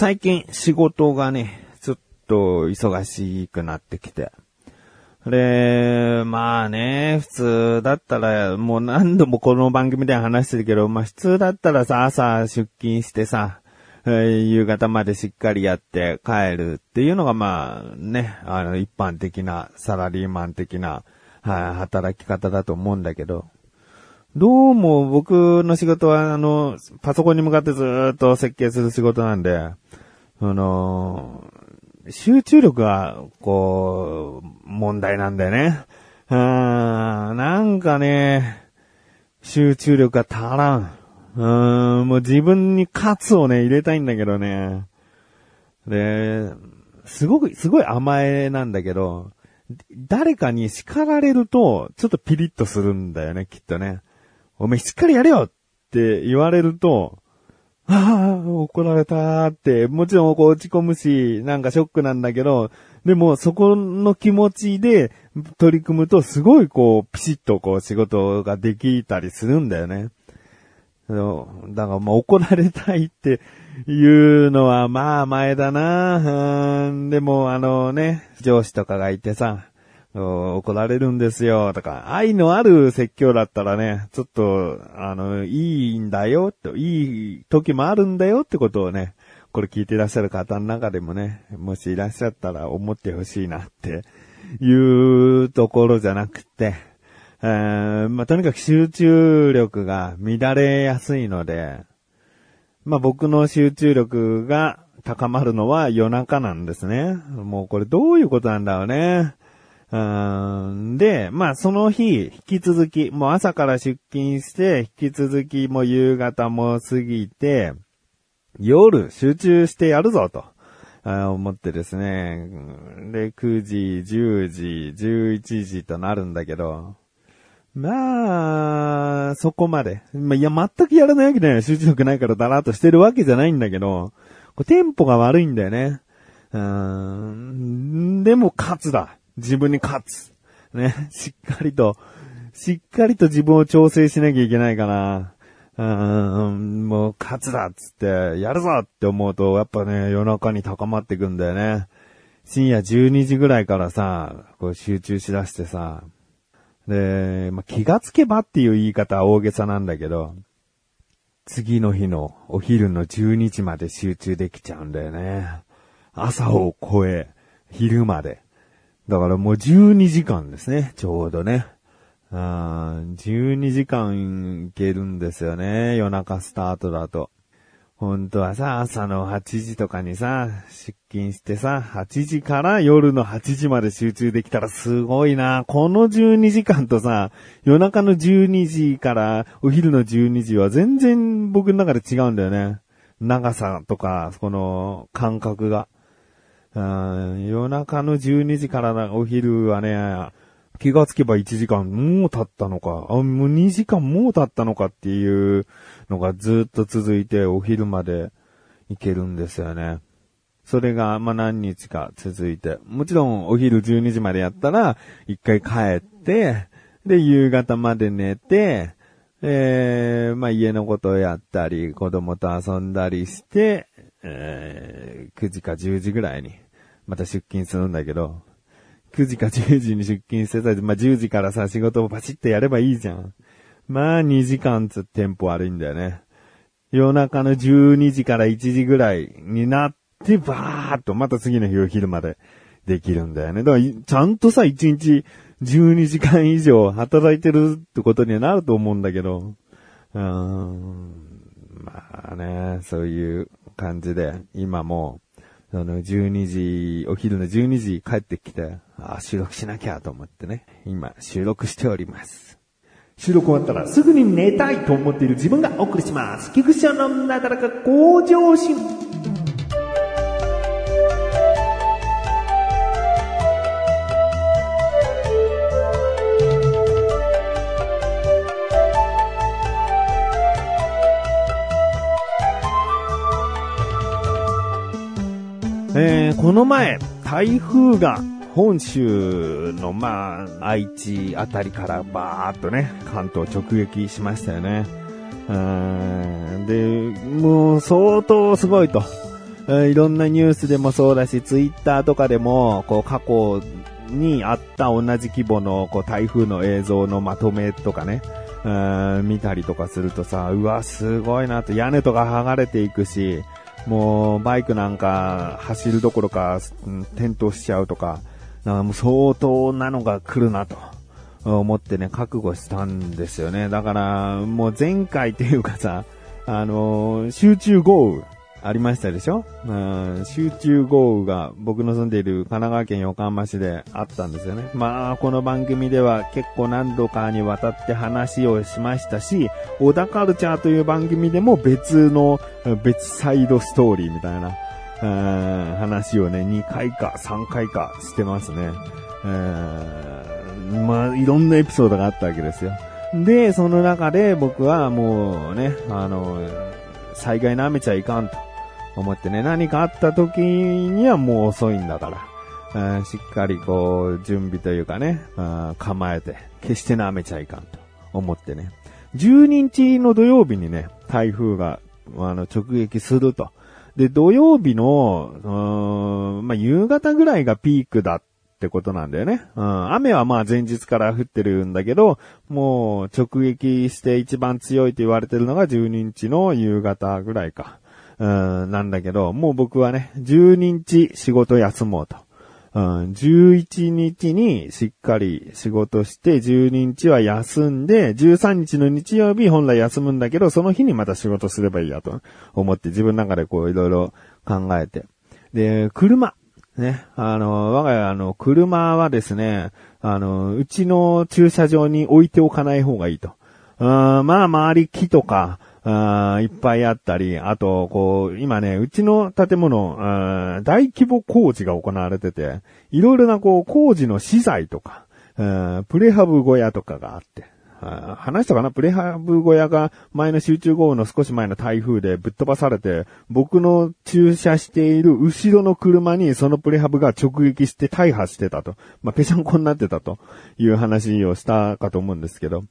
最近仕事がね、ちょっと忙しくなってきて。で、まあね、普通だったら、もう何度もこの番組で話してるけど、まあ普通だったらさ、朝出勤してさ、夕方までしっかりやって帰るっていうのがまあね、あの一般的なサラリーマン的な、働き方だと思うんだけど、どうも僕の仕事はあの、パソコンに向かってずっと設計する仕事なんで、あの、集中力が、こう、問題なんだよね。うん、なんかね、集中力が足らん。うん、もう自分にカツをね、入れたいんだけどね。で、すごく、すごい甘えなんだけど、誰かに叱られると、ちょっとピリッとするんだよね、きっとね。お前しっかりやれよって言われると、ああ、怒られたって、もちろんこう落ち込むし、なんかショックなんだけど、でもそこの気持ちで取り組むとすごいこう、ピシッとこう仕事ができたりするんだよね。だからまあ怒られたいっていうのはまあ前だな。でもあのね、上司とかがいてさ、怒られるんですよ、とか、愛のある説教だったらね、ちょっと、あの、いいんだよ、と、いい時もあるんだよってことをね、これ聞いていらっしゃる方の中でもね、もしいらっしゃったら思ってほしいなっていうところじゃなくて、えー、まあ、とにかく集中力が乱れやすいので、まあ、僕の集中力が高まるのは夜中なんですね。もうこれどういうことなんだろうね。で、まあその日、引き続き、もう朝から出勤して、引き続きもう夕方も過ぎて、夜集中してやるぞと。思ってですね。で、9時、10時、11時となるんだけど、まあ、そこまで。まあ、いや、全くやらないわけだよ。集中力ないからだらっとしてるわけじゃないんだけど、テンポが悪いんだよね。うん、でも勝つだ。自分に勝つ。ね、しっかりと、しっかりと自分を調整しなきゃいけないかな。うん、もう勝つだっつって、やるぞって思うと、やっぱね、夜中に高まってくんだよね。深夜12時ぐらいからさ、こう集中しだしてさ、で、まあ、気がつけばっていう言い方は大げさなんだけど、次の日のお昼の12時まで集中できちゃうんだよね。朝を超え、昼まで。だからもう12時間ですね、ちょうどね。あ12時間いけるんですよね、夜中スタートだと。本当はさ、朝の8時とかにさ、出勤してさ、8時から夜の8時まで集中できたらすごいな。この12時間とさ、夜中の12時からお昼の12時は全然僕の中で違うんだよね。長さとか、この感覚が。夜中の12時からお昼はね、気がつけば1時間もう経ったのか、あ、もう2時間もう経ったのかっていうのがずっと続いてお昼まで行けるんですよね。それが、ま何日か続いて。もちろんお昼12時までやったら、一回帰って、で、夕方まで寝て、えー、まあ家のことをやったり、子供と遊んだりして、えー、9時か10時ぐらいに、また出勤するんだけど、9時か10時に出勤してたまあ10時からさ、仕事をパチッとやればいいじゃん。まあ2時間つテンポ悪いんだよね。夜中の12時から1時ぐらいになって、バーっとまた次の日お昼までできるんだよね。だから、ちゃんとさ、1日12時間以上働いてるってことにはなると思うんだけど。うーん。まあね、そういう感じで、今もあの、12時、お昼の12時帰ってきて、あ、収録しなきゃと思ってね、今収録しております。収録終わったらすぐに寝たいと思っている自分がお送りします。菊池のなだらか向上心。この前、台風が本州の、まあ、愛知あたりからバーっとね、関東直撃しましたよね。で、もう相当すごいと。いろんなニュースでもそうだし、ツイッターとかでも、こう過去にあった同じ規模のこう台風の映像のまとめとかね、うん見たりとかするとさ、うわ、すごいなと、屋根とか剥がれていくし、もうバイクなんか走るどころか、ん転倒しちゃうとか、なんかもう相当なのが来るなと。思ってね、覚悟したんですよね。だから、もう前回っていうかさ、あのー集中豪雨ありましたでしょ？うん、集中豪雨が僕の住んでいる神奈川県横浜市であったんですよね。まあ、この番組では結構何度かにわたって話をしましたし、小田カルチャーという番組でも別の、別サイドストーリーみたいな、うん話をね、2回か3回かしてますね。うんまあ、いろんなエピソードがあったわけですよ。で、その中で僕はもうね、あの、災害舐めちゃいかんと思ってね、何かあった時にはもう遅いんだから、うんしっかりこう、準備というかね、うん構えて、決して舐めちゃいかんと思ってね。12日の土曜日にね、台風が、あの、直撃すると。で、土曜日の、うんまあ、夕方ぐらいがピークだってことなんだよね。うん、雨はまあ前日から降ってるんだけど、もう直撃して一番強いと言われてるのが12日の夕方ぐらいか。うん、なんだけど、もう僕はね、12日仕事休もうと。うん、11日にしっかり仕事して、12日は休んで、13日の日曜日本来休むんだけど、その日にまた仕事すればいいやと思って自分の中でこういろいろ考えて。で、車。ね、あの、我が家の、車はですね、あの、うちの駐車場に置いておかない方がいいと。うんまあ、周り木とか、あいっぱいあったり、あと、こう、今ね、うちの建物、大規模工事が行われてて、いろいろなこう、工事の資材とか、プレハブ小屋とかがあって、話したかな？プレハブ小屋が前の集中豪雨の少し前の台風でぶっ飛ばされて、僕の駐車している後ろの車にそのプレハブが直撃して大破してたと。まあ、ぺしゃんこになってたという話をしたかと思うんですけど。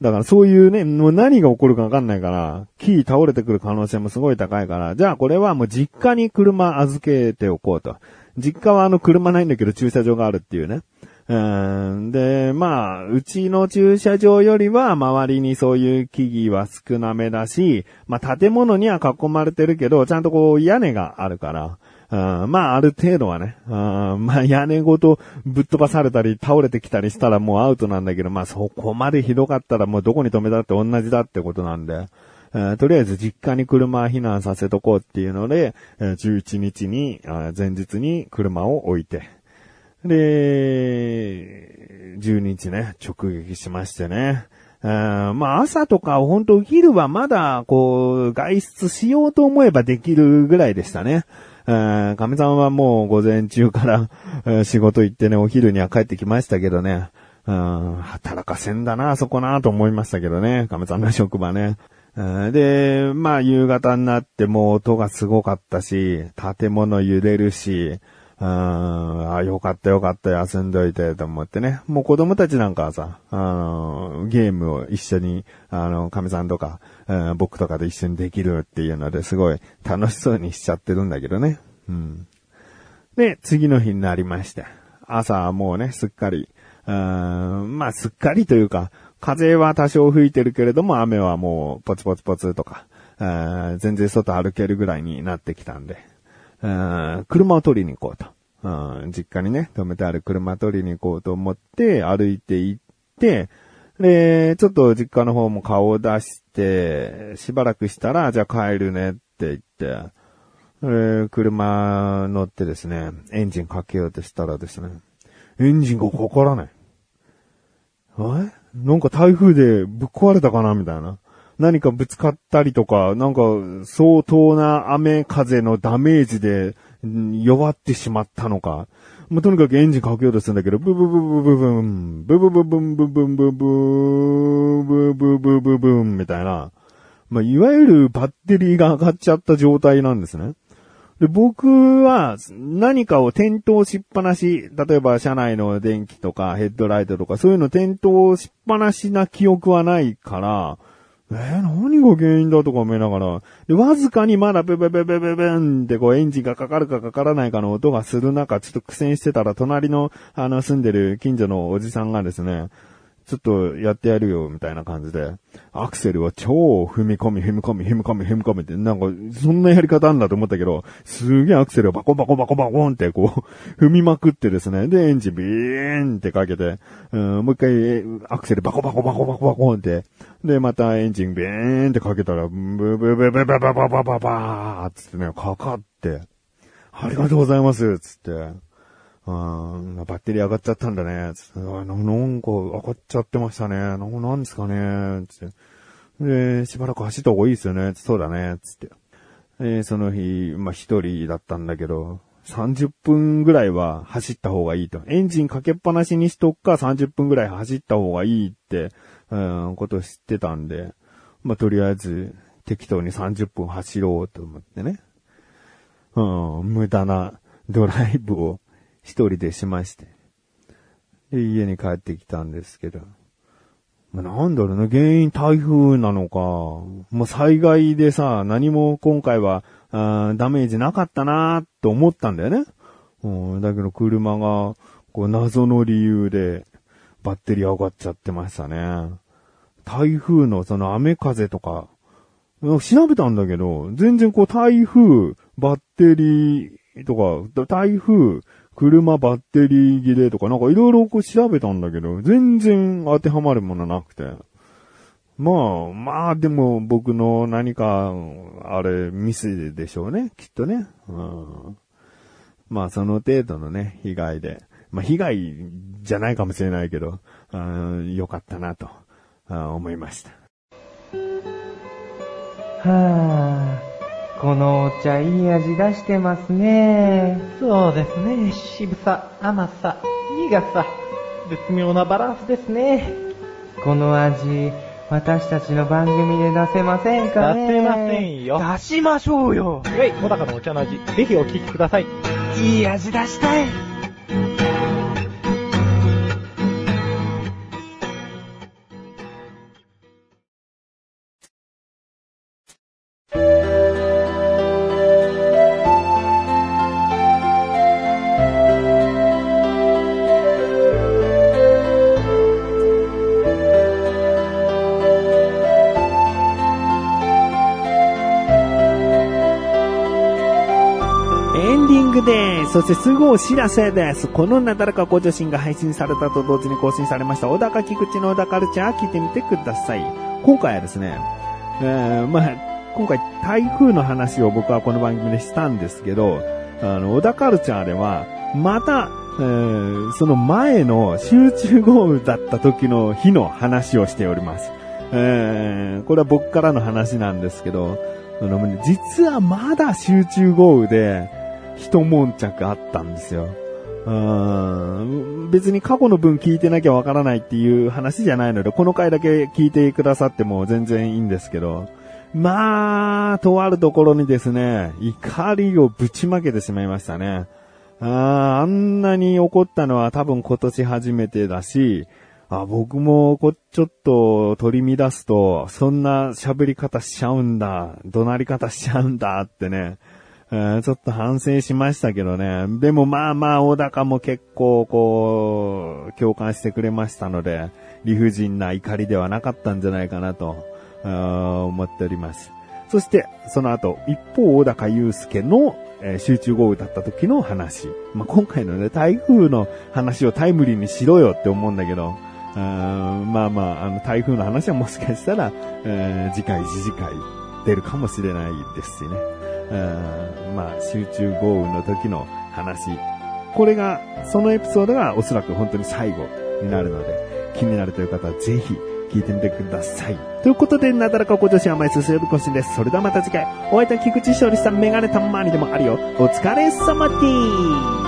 だからそういうね、もう何が起こるかわかんないから、木倒れてくる可能性もすごい高いから、じゃあこれはもう実家に車預けておこうと。実家はあの車ないんだけど駐車場があるっていうね。うんで、まあ、うちの駐車場よりは周りにそういう木々は少なめだし、まあ建物には囲まれてるけど、ちゃんとこう屋根があるから、うん。まあ、ある程度はね、うん。まあ、屋根ごとぶっ飛ばされたり、倒れてきたりしたらもうアウトなんだけど、まあ、そこまでひどかったらもうどこに止めたって同じだってことなんで、えーとりあえず実家に車避難させとこうっていうので、えー11日に、前日に車を置いて、で、12日ね、直撃しましてね。うん。まあ朝とか本当お昼はまだこう外出しようと思えばできるぐらいでしたね。えー亀さんはもう午前中からえー仕事行ってね、お昼には帰ってきましたけどね。うん働かせんだな、そこなと思いましたけどね。亀さんの職場ね。で、まあ夕方になっても音がすごかったし、建物揺れるし、うん、あ、よかったよかった、休んどいて、と思ってね。もう子供たちなんかはさ、あの、ゲームを一緒に、あの、亀さんとか、うん僕とかで一緒にできるっていうのですごい楽しそうにしちゃってるんだけどね。うん。で、次の日になりまして。朝はもうね、すっかり、うん、まあ、すっかりというか、風は多少吹いてるけれども、雨はもう、ポツポツポツとか、うん全然外歩けるぐらいになってきたんで、うん車を取りに行こうと。うん実家にね、止めてある車取りに行こうと思って、歩いて行って、で、ちょっと実家の方も顔を出して、しばらくしたら、じゃあ帰るねって言って、え車乗ってですね、エンジンかけようとしたらですね、エンジンがかからない。え？なんか台風でぶっ壊れたかな？みたいな。何かぶつかったりとか、なんか相当な雨風のダメージで弱ってしまったのか。もうとにかくエンジンかけようとするんだけど、ブブブブブブン、ブブブブンブブンブブーブブブブブンみたいな。まあ、いわゆるバッテリーが上がっちゃった状態なんですね。で、僕は何かを点灯しっぱなし、例えば車内の電気とかヘッドライトとかそういうの点灯しっぱなしな記憶はないから、えー、何が原因だとか思いながら、で、わずかにまだブブブブブブンってこうエンジンがかかるかかからないかの音がする中、ちょっと苦戦してたら、隣の、あの、住んでる近所のおじさんがですね、ちょっとやってやるよ、みたいな感じで、アクセルを超踏み込み、踏み込み、踏み込み、踏み込みって、なんか、そんなやり方あんだと思ったけど、すげえアクセルをバコバコバコバコンってこう、踏みまくってですね、で、エンジンビーンってかけて、うん、もう一回、アクセルバコバコバコバコバコンって、で、またエンジンビーンってかけたら、ブブブブブブブブブブバーつってね、かかって、ありがとうございます、つって。うん、バッテリー上がっちゃったんだね。つってなんか上がっちゃってましたね。なんなんですかね。つって。で、しばらく走った方がいいですよね。そうだね。つって。えその日、まあ、一人だったんだけど、30分ぐらいは走った方がいいと。エンジンかけっぱなしにしとくか30分ぐらい走った方がいいって、うん、こと知ってたんで、まあ、とりあえず適当に30分走ろうと思ってね。うん、無駄なドライブを一人でしまして。で、家に帰ってきたんですけど。まあ、なんだろうな、原因台風なのか。もう災害でさ、何も今回は、あダメージなかったなーって思ったんだよね。うん、だけど車が、こう謎の理由で、バッテリー上がっちゃってましたね。台風のその雨風とか、調べたんだけど、全然こう台風、バッテリーとか、台風、車バッテリー切れとかなんかいろいろこう調べたんだけど、全然当てはまるものなくて。まあ、まあでも僕の何か、あれ、ミスでしょうね、きっとね。うん、まあその程度のね、被害で。まあ被害じゃないかもしれないけど、よかったなと思いました。はあ。このお茶いい味出してますね。そうですね。渋さ、甘さ、苦さ、絶妙なバランスですね。この味、私たちの番組で出せませんかね出せませんよ。出しましょうよ。はい、小高のお茶の味、ぜひお聞きください。いい味出したい。そしてすぐお知らせです。このなだらかご助身が配信されたと同時に更新されました、小高菊池の小高カルチャー聞いてみてください。今回はですね、えー、まあ、今回台風の話を僕はこの番組でしたんですけど、あの、小田カルチャーでは、また、えー、その前の集中豪雨だった時の日の話をしております。えー、これは僕からの話なんですけど、あの実はまだ集中豪雨で、一悶着あったんですよ。うん別に過去の分聞いてなきゃわからないっていう話じゃないので、この回だけ聞いてくださっても全然いいんですけど、まあ、とあるところにですね、怒りをぶちまけてしまいましたね。ああんなに怒ったのは多分今年初めてだし、あ僕もこちょっと取り乱すと、そんな喋り方しちゃうんだ、怒鳴り方しちゃうんだってね、ちょっと反省しましたけどね。でもまあまあ、小高も結構こう、共感してくれましたので、理不尽な怒りではなかったんじゃないかなと、思っております。そして、その後、一方、小高祐介の、えー、集中豪雨だった時の話。まあ、今回のね、台風の話をタイムリーにしろよって思うんだけど、あまあまあ、あの、台風の話はもしかしたら、えー、次回、次次回出るかもしれないですしね。うんまあ、集中豪雨の時の話。これが、そのエピソードがおそらく本当に最後になるので、気になるという方はぜひ聞いてみてください。ということで、なだらかご女子甘いすすよび更新です。それではまた次回、お会いいた菊池勝利さんメガネたまにでもあるよ。お疲れ様です。